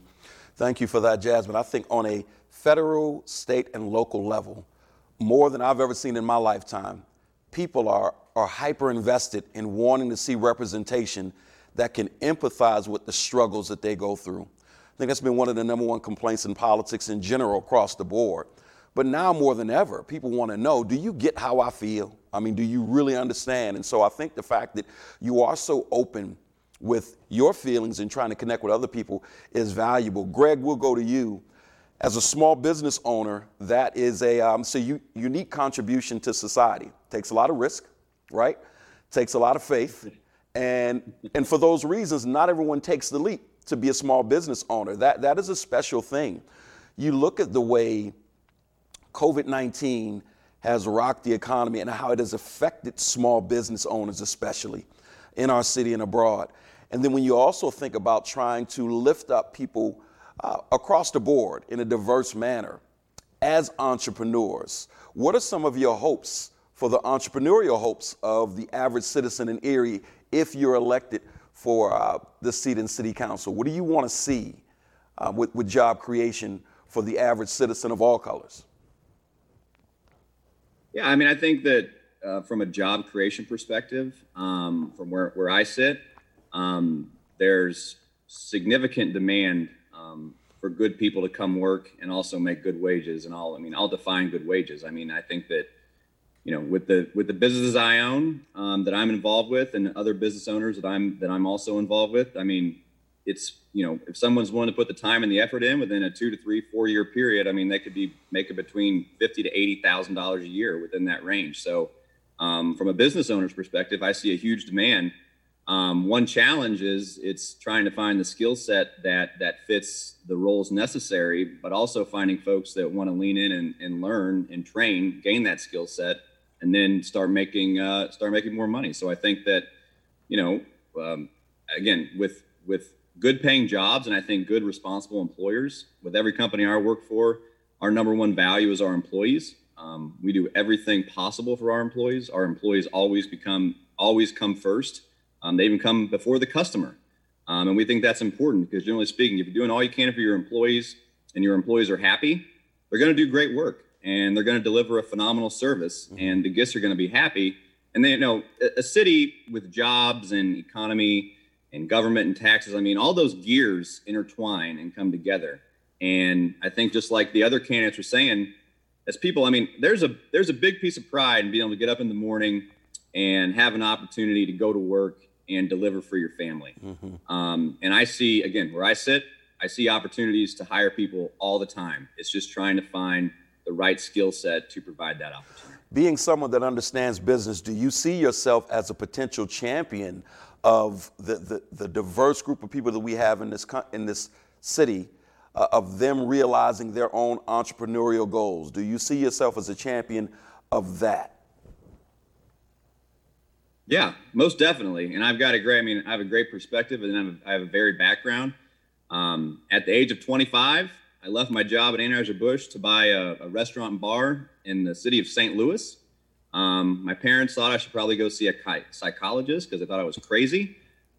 thank you for that jasmine i think on a federal state and local level more than I've ever seen in my lifetime, people are, are hyper invested in wanting to see representation that can empathize with the struggles that they go through. I think that's been one of the number one complaints in politics in general across the board. But now more than ever, people want to know do you get how I feel? I mean, do you really understand? And so I think the fact that you are so open with your feelings and trying to connect with other people is valuable. Greg, we'll go to you. As a small business owner, that is a um, so unique contribution to society. Takes a lot of risk, right? Takes a lot of faith, and and for those reasons, not everyone takes the leap to be a small business owner. That that is a special thing. You look at the way COVID 19 has rocked the economy and how it has affected small business owners, especially in our city and abroad. And then when you also think about trying to lift up people uh, across the board in a diverse manner as entrepreneurs, what are some of your hopes for the entrepreneurial hopes of the average citizen in Erie if you're elected for uh, the seat in City Council? What do you want to see uh, with, with job creation for the average citizen of all colors? Yeah, I mean, I think that uh, from a job creation perspective, um, from where, where I sit, um, there's significant demand um, for good people to come work and also make good wages. And I'll, I mean, I'll define good wages. I mean, I think that, you know, with the with the businesses I own um, that I'm involved with, and other business owners that I'm that I'm also involved with, I mean, it's you know if someone's willing to put the time and the effort in within a two to three four year period i mean they could be making between fifty to eighty thousand dollars a year within that range. So um, from a business owner's perspective i see a huge demand. Um, one challenge is it's trying to find the skill set that that fits the roles necessary but also finding folks that want to lean in and, and learn and train gain that skill set and then start making uh, start making more money so i think that you know um, again with with good paying jobs and I think good responsible employers. With every company I work for, our number one value is our employees. Um, we do everything possible for our employees. Our employees always become always come first. Um, they even come before the customer, um, and we think that's important because generally speaking, if you're doing all you can for your employees and your employees are happy, they're going to do great work and they're going to deliver a phenomenal service, mm-hmm. and the guests are going to be happy. And then you know, a, a city with jobs and economy and government and taxes. I mean, all those gears intertwine and come together. And I think just like the other candidates were saying, as people, I mean, there's a there's a big piece of pride in being able to get up in the morning and have an opportunity to go to work and deliver for your family. Mm-hmm. Um, and I see again where I sit, I see opportunities to hire people all the time. It's just trying to find the right skill set to provide that opportunity. Being someone that understands business, do you see yourself as a potential champion of the, the, the, diverse group of people that we have in this, in this city, uh, of them realizing their own entrepreneurial goals? Do you see yourself as a champion of that? Yeah, most definitely. And I've got a great, I mean, I have a great perspective and I have a, I have a varied background. Um, at the age of 25, I left my job at Anheuser-Busch to buy a, a restaurant bar in the city of St. Louis. Um, my parents thought I should probably go see a psychologist because they thought I was crazy.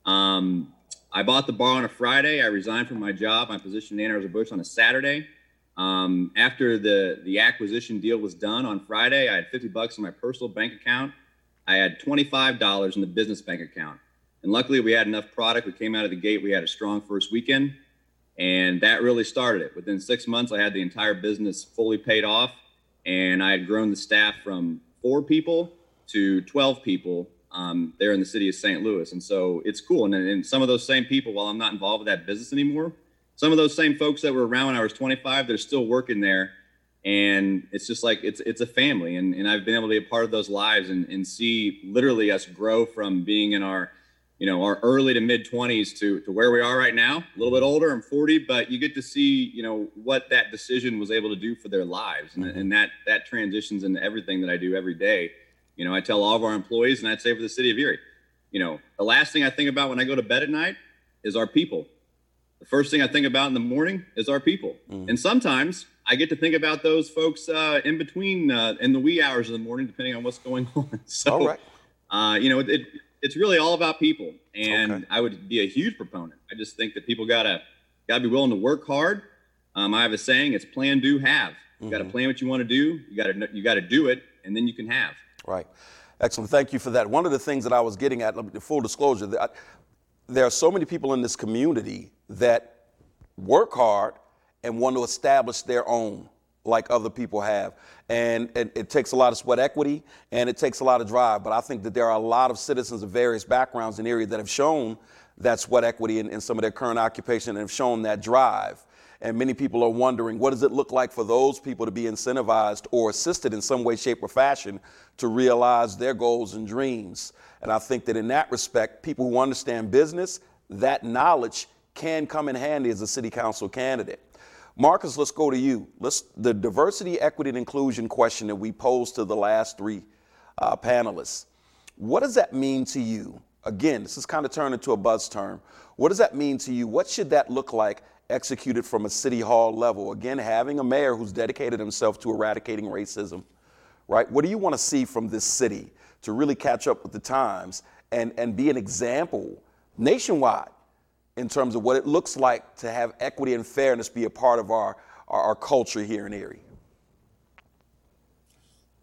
Um, I bought the bar on a Friday. I resigned from my job. My position in Anheuser-Busch on a Saturday. Um, after the, the acquisition deal was done on Friday, I had 50 bucks in my personal bank account. I had $25 in the business bank account. And luckily, we had enough product. We came out of the gate. We had a strong first weekend. And that really started it. Within six months, I had the entire business fully paid off. And I had grown the staff from four people to 12 people um, there in the city of St. Louis. And so it's cool. And, and some of those same people, while I'm not involved with that business anymore, some of those same folks that were around when I was 25, they're still working there. And it's just like it's it's a family. And, and I've been able to be a part of those lives and, and see literally us grow from being in our you know our early to mid 20s to to where we are right now. A little bit older i'm 40 but you get to see you know what that decision was able to do for their lives. And, and that that transitions into everything that i do every day. You know i tell all of our employees and i'd say for the city of erie. You know the last thing i think about when i go to bed at night is our people. The first thing i think about in the morning is our people. Mm. and sometimes i get to think about those folks uh, in between uh, in the wee hours of the morning depending on what's going on. So uh, you know it, it it's really all about people, and okay. I would be a huge proponent. I just think that people gotta gotta be willing to work hard. Um, I have a saying: it's plan, do, have. You got to plan what you want to do. You got to you got to do it, and then you can have. Right. Excellent. Thank you for that. One of the things that I was getting at, full disclosure, that there are so many people in this community that work hard and want to establish their own like other people have. And it, it, takes a lot of sweat equity and it takes a lot of drive. But I think that there are a lot of citizens of various backgrounds in the area that have shown that sweat equity in, in some of their current occupation and have shown that drive. And many people are wondering what does it look like for those people to be incentivized or assisted in some way, shape, or fashion to realize their goals and dreams. And I think that in that respect, people who understand business, that knowledge can come in handy as a city council candidate. Marcus, let's go to you. Let's the diversity, equity, and inclusion question that we posed to the last three uh, panelists. What does that mean to you? Again, this is kind of turned into a buzz term. What does that mean to you? What should that look like executed from a city hall level. Again, having a mayor who's dedicated himself to eradicating racism, right? What do you want to see from this city to really catch up with the times and, and be an example nationwide in terms of what it looks like to have equity and fairness be a part of our, our, our culture here in Erie?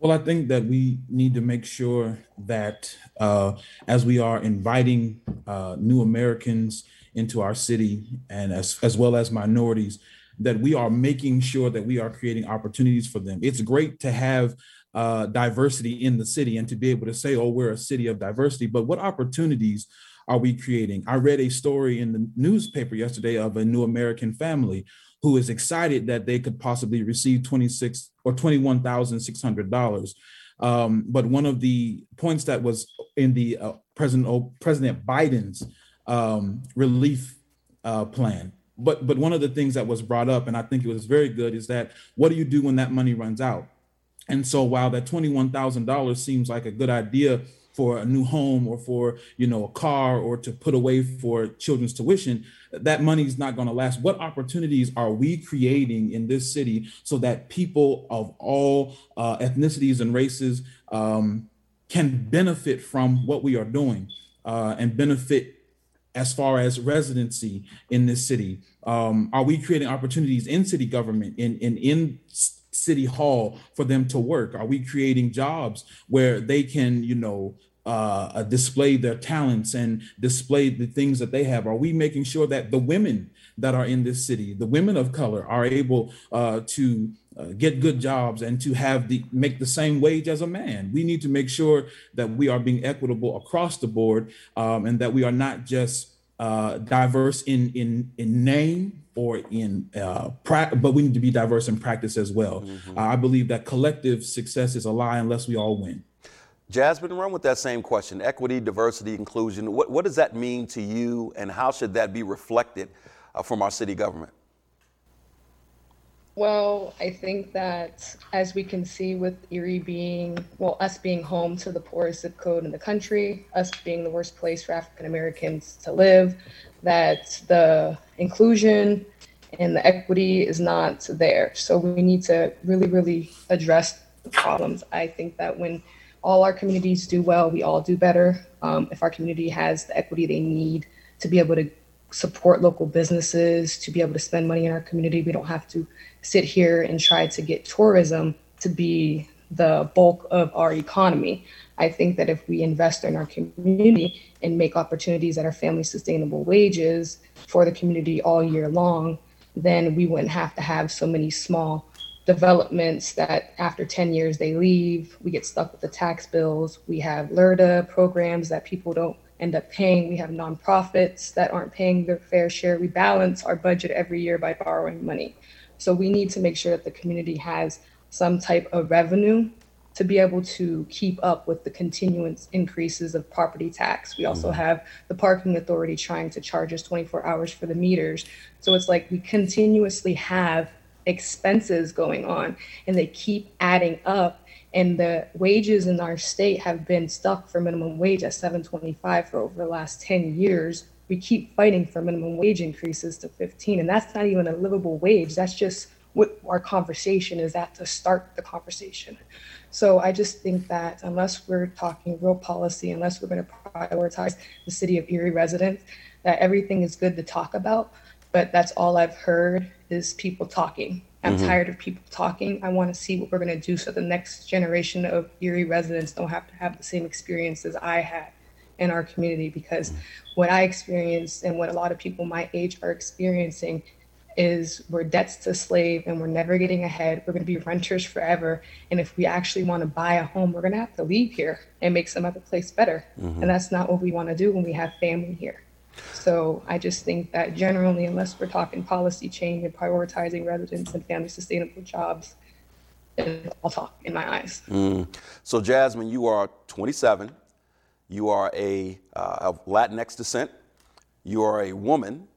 Well, I think that we need to make sure that uh, as we are inviting uh, new Americans into our city and as, as well as minorities, that we are making sure that we are creating opportunities for them. It's great to have uh, diversity in the city and to be able to say, oh, we're a city of diversity, but what opportunities are we creating? I read a story in the newspaper yesterday of a new American family who is excited that they could possibly receive 26 or $21,600. Um, but one of the points that was in the uh, President, President Biden's um, relief uh, plan. But but one of the things that was brought up, and I think it was very good, is that what do you do when that money runs out? And so while that twenty one thousand dollars seems like a good idea for a new home or for you know a car or to put away for children's tuition that money is not going to last what opportunities are we creating in this city so that people of all uh, ethnicities and races um, can benefit from what we are doing uh, and benefit as far as residency in this city? Um, are we creating opportunities in city government, in, in, in city hall for them to work? Are we creating jobs where they can, you know, uh, uh, display their talents and display the things that they have? Are we making sure that the women that are in this city, the women of color, are able uh, to uh, get good jobs and to have the make the same wage as a man? We need to make sure that we are being equitable across the board um, and that we are not just uh, diverse in in in name or in uh, pra- but we need to be diverse in practice as well. Mm-hmm. I believe that collective success is a lie unless we all win. Jasmine, run with that same question equity, diversity, inclusion. What, what does that mean to you, and how should that be reflected uh, from our city government? Well, I think that as we can see with Erie being, well, us being home to the poorest zip code in the country, us being the worst place for African Americans to live, that the inclusion and the equity is not there. So we need to really, really address the problems. I think that when all our communities do well, we all do better. Um, if our community has the equity they need to be able to support local businesses, to be able to spend money in our community, we don't have to sit here and try to get tourism to be the bulk of our economy. I think that if we invest in our community and make opportunities that are family sustainable wages for the community all year long, then we wouldn't have to have so many small developments that after 10 years they leave. We get stuck with the tax bills. We have LERTA programs that people don't end up paying. We have nonprofits that aren't paying their fair share. We balance our budget every year by borrowing money. So we need to make sure that the community has some type of revenue to be able to keep up with the continuous increases of property tax. We also mm-hmm. have the parking authority trying to charge us 24 hours for the meters. So it's like we continuously have expenses going on and they keep adding up and the wages in our state have been stuck for minimum wage at 725 for over the last 10 years. We keep fighting for minimum wage increases to 15 and that's not even a livable wage. That's just what our conversation is at to start the conversation. So i just think that unless we're talking real policy unless we're going to prioritize the city of erie residents that everything is good to talk about but that's all I've heard is people talking. I'm mm-hmm. tired of people talking. I want to see what we're going to do so the next generation of Erie residents don't have to have the same experiences I had in our community because what I experienced and what a lot of people my age are experiencing is we're debts to slave and we're never getting ahead. We're going to be renters forever. And if we actually want to buy a home, we're going to have to leave here and make some other place better. Mm-hmm. And that's not what we want to do when we have family here. So I just think that generally, unless we're talking policy change and prioritizing residents and family sustainable jobs, it's all talk in my eyes. Mm. So Jasmine, you are 27. You are a uh, of Latinx descent. You are a woman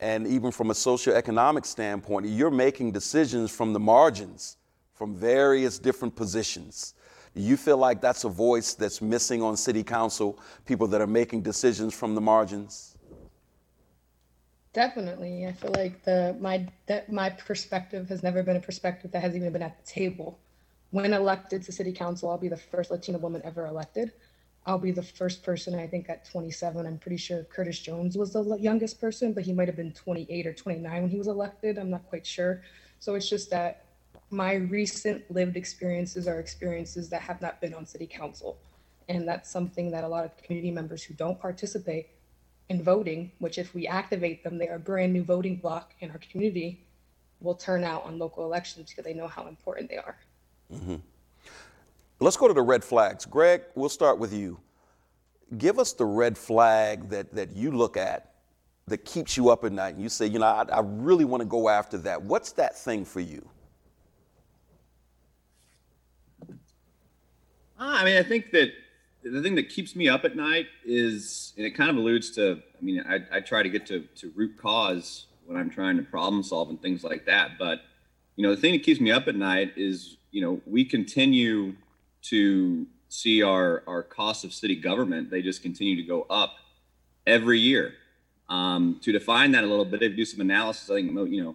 and even from a socioeconomic standpoint, you're making decisions from the margins, from various different positions. You feel like that's a voice that's missing on city council, people that are making decisions from the margins? Definitely. I feel like the my that my perspective has never been a perspective that has even been at the table. When elected to city council, I'll be the first Latina woman ever elected. I'll be the first person, I think, at 27. I'm pretty sure Curtis Jones was the youngest person, but he might have been 28 or 29 when he was elected. I'm not quite sure. So it's just that my recent lived experiences are experiences that have not been on city council. And that's something that a lot of community members who don't participate in voting, which if we activate them, they are a brand new voting block in our community, will turn out on local elections because they know how important they are. Mm-hmm. Let's go to the red flags. Greg, we'll start with you. Give us the red flag that, that you look at that keeps you up at night and you say, you know, I, I really want to go after that. What's that thing for you? I mean, I think that the thing that keeps me up at night is, and it kind of alludes to, I mean, I, I try to get to, to root cause when I'm trying to problem solve and things like that. But, you know, the thing that keeps me up at night is, you know, we continue to see our our cost of city government they just continue to go up every year um, to define that a little bit if do some analysis i think you know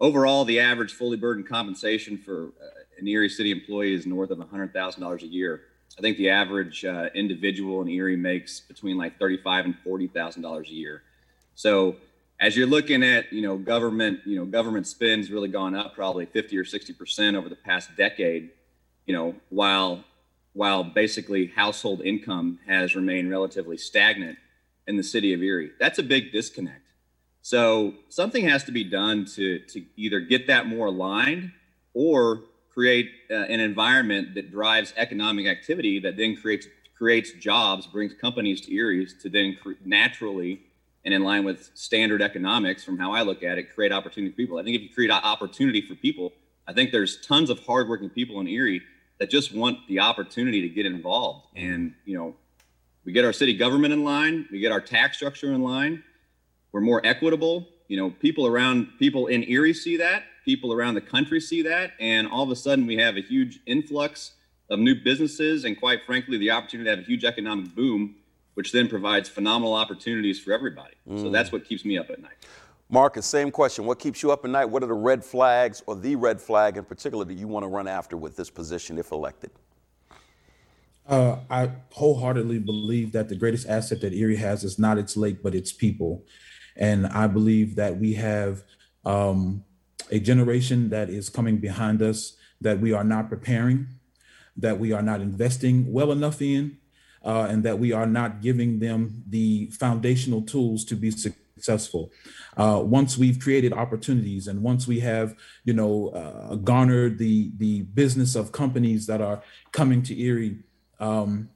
overall the average fully burdened compensation for uh, an erie city employee is north of $100000 a year i think the average uh, individual in erie makes between like 35 and $40000 a year so as you're looking at you know government you know government spends really gone up probably 50 or 60 percent over the past decade you know, while while basically household income has remained relatively stagnant in the city of Erie. That's a big disconnect. So something has to be done to to either get that more aligned or create uh, an environment that drives economic activity that then creates creates jobs, brings companies to Erie to then cre- naturally and in line with standard economics from how I look at it, create opportunity for people. I think if you create opportunity for people, I think there's tons of hardworking people in Erie that just want the opportunity to get involved. And, you know, we get our city government in line, we get our tax structure in line, we're more equitable. You know, people around people in Erie see that, people around the country see that, and all of a sudden we have a huge influx of new businesses and quite frankly the opportunity to have a huge economic boom which then provides phenomenal opportunities for everybody. Mm. So that's what keeps me up at night. Marcus, same question. What keeps you up at night? What are the red flags or the red flag in particular that you want to run after with this position if elected? Uh, I wholeheartedly believe that the greatest asset that Erie has is not its lake, but its people. And I believe that we have um, a generation that is coming behind us that we are not preparing, that we are not investing well enough in, uh, and that we are not giving them the foundational tools to be successful. Uh, once we've created opportunities and once we have, you know, uh, garnered the the business of companies that are coming to Erie, um,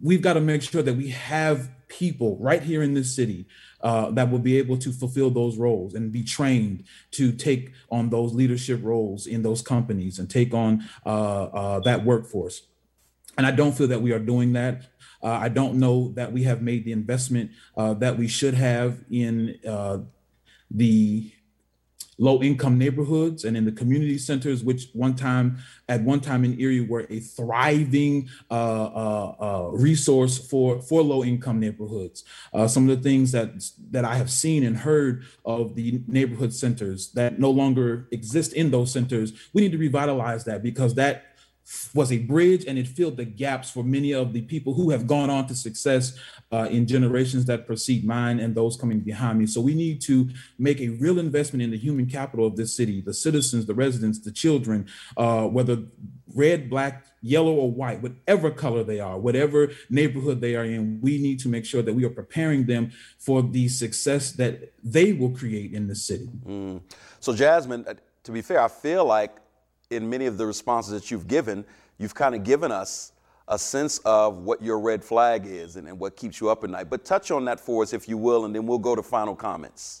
we've got to make sure that we have people right here in this city uh, that will be able to fulfill those roles and be trained to take on those leadership roles in those companies and take on uh, uh, that workforce. And I don't feel that we are doing that. Uh, I don't know that we have made the investment uh, that we should have in the low income neighborhoods and in the community centers, which one time at one time in Erie were a thriving uh, uh, uh, resource for for low income neighborhoods. Uh, some of the things that that I have seen and heard of the neighborhood centers that no longer exist in those centers, we need to revitalize that because that was a bridge and it filled the gaps for many of the people who have gone on to success uh, in generations that precede mine and those coming behind me. So we need to make a real investment in the human capital of this city, the citizens, the residents, the children, uh, whether red, black, yellow, or white, whatever color they are, whatever neighborhood they are in, we need to make sure that we are preparing them for the success that they will create in the city. Mm. So, Jasmine, uh, to be fair, I feel like in many of the responses that you've given, you've kind of given us a sense of what your red flag is and, and, what keeps you up at night. But touch on that for us, if you will, and then we'll go to final comments.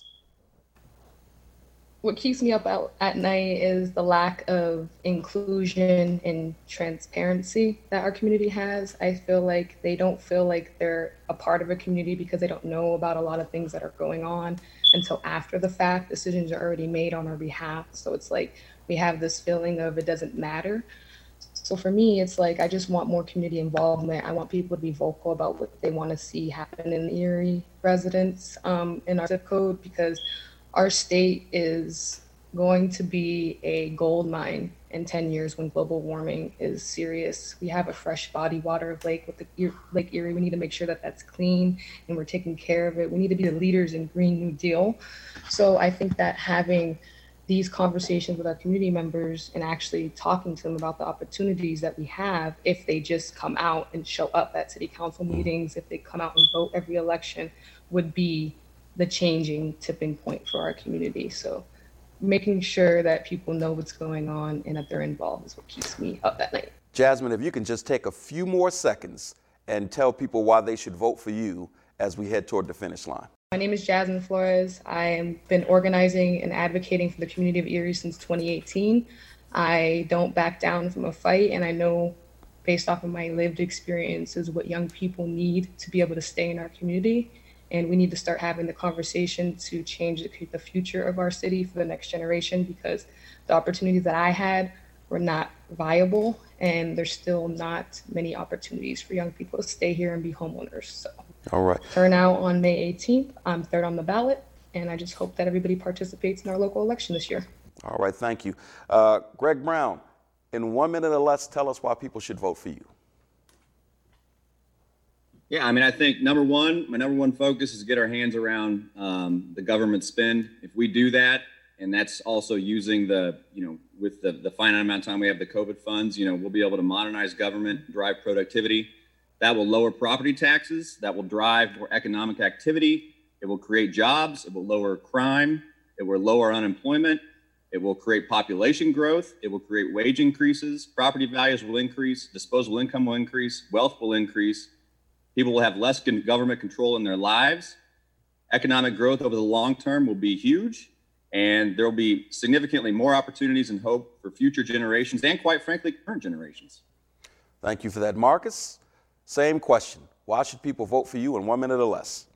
What keeps me up at, at night is the lack of inclusion and transparency that our community has. I feel like they don't feel like they're a part of a community because they don't know about a lot of things that are going on until after the fact. Decisions are already made on our behalf. So it's like we have this feeling of it doesn't matter so for me, it's like I just want more community involvement. I want people to be vocal about what they want to see happen in Erie residents um, in our zip code because our state is going to be a gold mine in 10 years when global warming is serious. We have a fresh body water of lake with the Lake Erie. We need to make sure that that's clean and we're taking care of it. We need to be the leaders in Green New Deal. So I think that having these conversations with our community members and actually talking to them about the opportunities that we have if they just come out and show up at city council mm-hmm. meetings, if they come out and vote every election, would be the changing tipping point for our community. So making sure that people know what's going on and that they're involved is what keeps me up at night. Jasmine, if you can just take a few more seconds and tell people why they should vote for you as we head toward the finish line. My name is Jasmine Flores. I have been organizing and advocating for the community of Erie since 2018. I don't back down from a fight, and I know based off of my lived experiences what young people need to be able to stay in our community. And we need to start having the conversation to change the, future of our city for the next generation because the opportunities that I had were not viable, and there's still not many opportunities for young people to stay here and be homeowners. So. All right. Turnout on May 18th. I'm third on the ballot, and I just hope that everybody participates in our local election this year. All right, thank you. Uh, Greg Brown, in one minute or less, tell us why people should vote for you. Yeah, I mean, I think number one, my number one focus is get our hands around um, the government spend. If we do that, and that's also using the, you know, with the, the finite amount of time we have the COVID funds, you know, we'll be able to modernize government, drive productivity. That will lower property taxes. That will drive more economic activity. It will create jobs. It will lower crime. It will lower unemployment. It will create population growth. It will create wage increases. Property values will increase. Disposable income will increase. Wealth will increase. People will have less government control in their lives. Economic growth over the long term will be huge. And there will be significantly more opportunities and hope for future generations and, quite frankly, current generations. Thank you for that, Marcus. Same question. Why should people vote for you in one minute or less?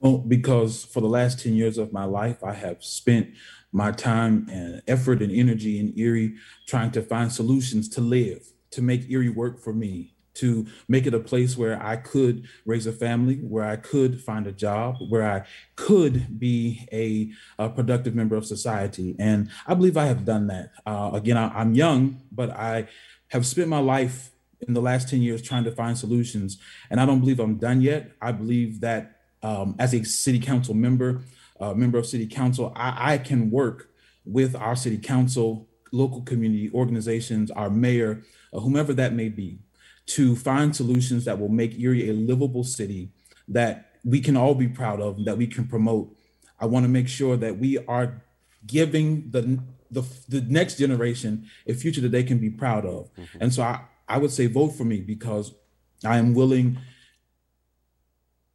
Well, because for the last 10 years of my life, I have spent my time and effort and energy in Erie trying to find solutions to live, to make Erie work for me, to make it a place where I could raise a family, where I could find a job, where I could be a, a productive member of society. And I believe I have done that. Uh, again, I, I'm young, but I have spent my life in the last 10 years trying to find solutions. And I don't believe I'm done yet. I believe that um, as a city council member, uh, member of city council, I, I can work with our city council, local community organizations, our mayor, uh, whomever that may be, to find solutions that will make Erie a livable city that we can all be proud of and that we can promote. I want to make sure that we are giving the the, the next generation a future that they can be proud of. Mm-hmm. And so I, I would say vote for me because I am willing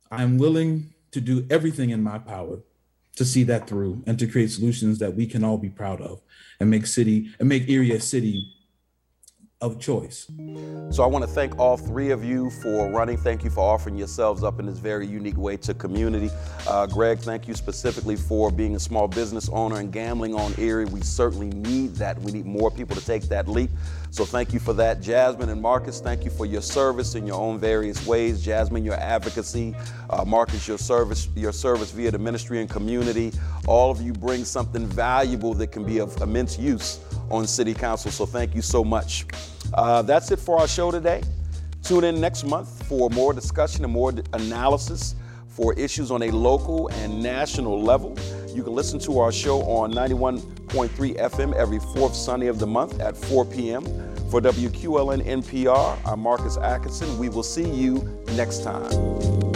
I am willing to do everything in my power to see that through and to create solutions that we can all be proud of and make city and make Erie a city of choice. So I want to thank all three of you for running. Thank you for offering yourselves up in this very unique way to community. Uh, Greg, thank you specifically for being a small business owner and gambling on Erie. We certainly need that. We need more people to take that leap. So thank you for that. Jasmine and Marcus, thank you for your service in your own various ways. Jasmine, your advocacy. Uh, Marcus, your service, your service via the ministry and community. All of you bring something valuable that can be of immense use on City Council. So thank you so much. Uh, that's it for our show today. Tune in next month for more discussion and more analysis for issues on a local and national level. You can listen to our show on 91.3 FM every fourth Sunday of the month at 4 p.m. For WQLN NPR, I'm Marcus Atkinson. We will see you next time.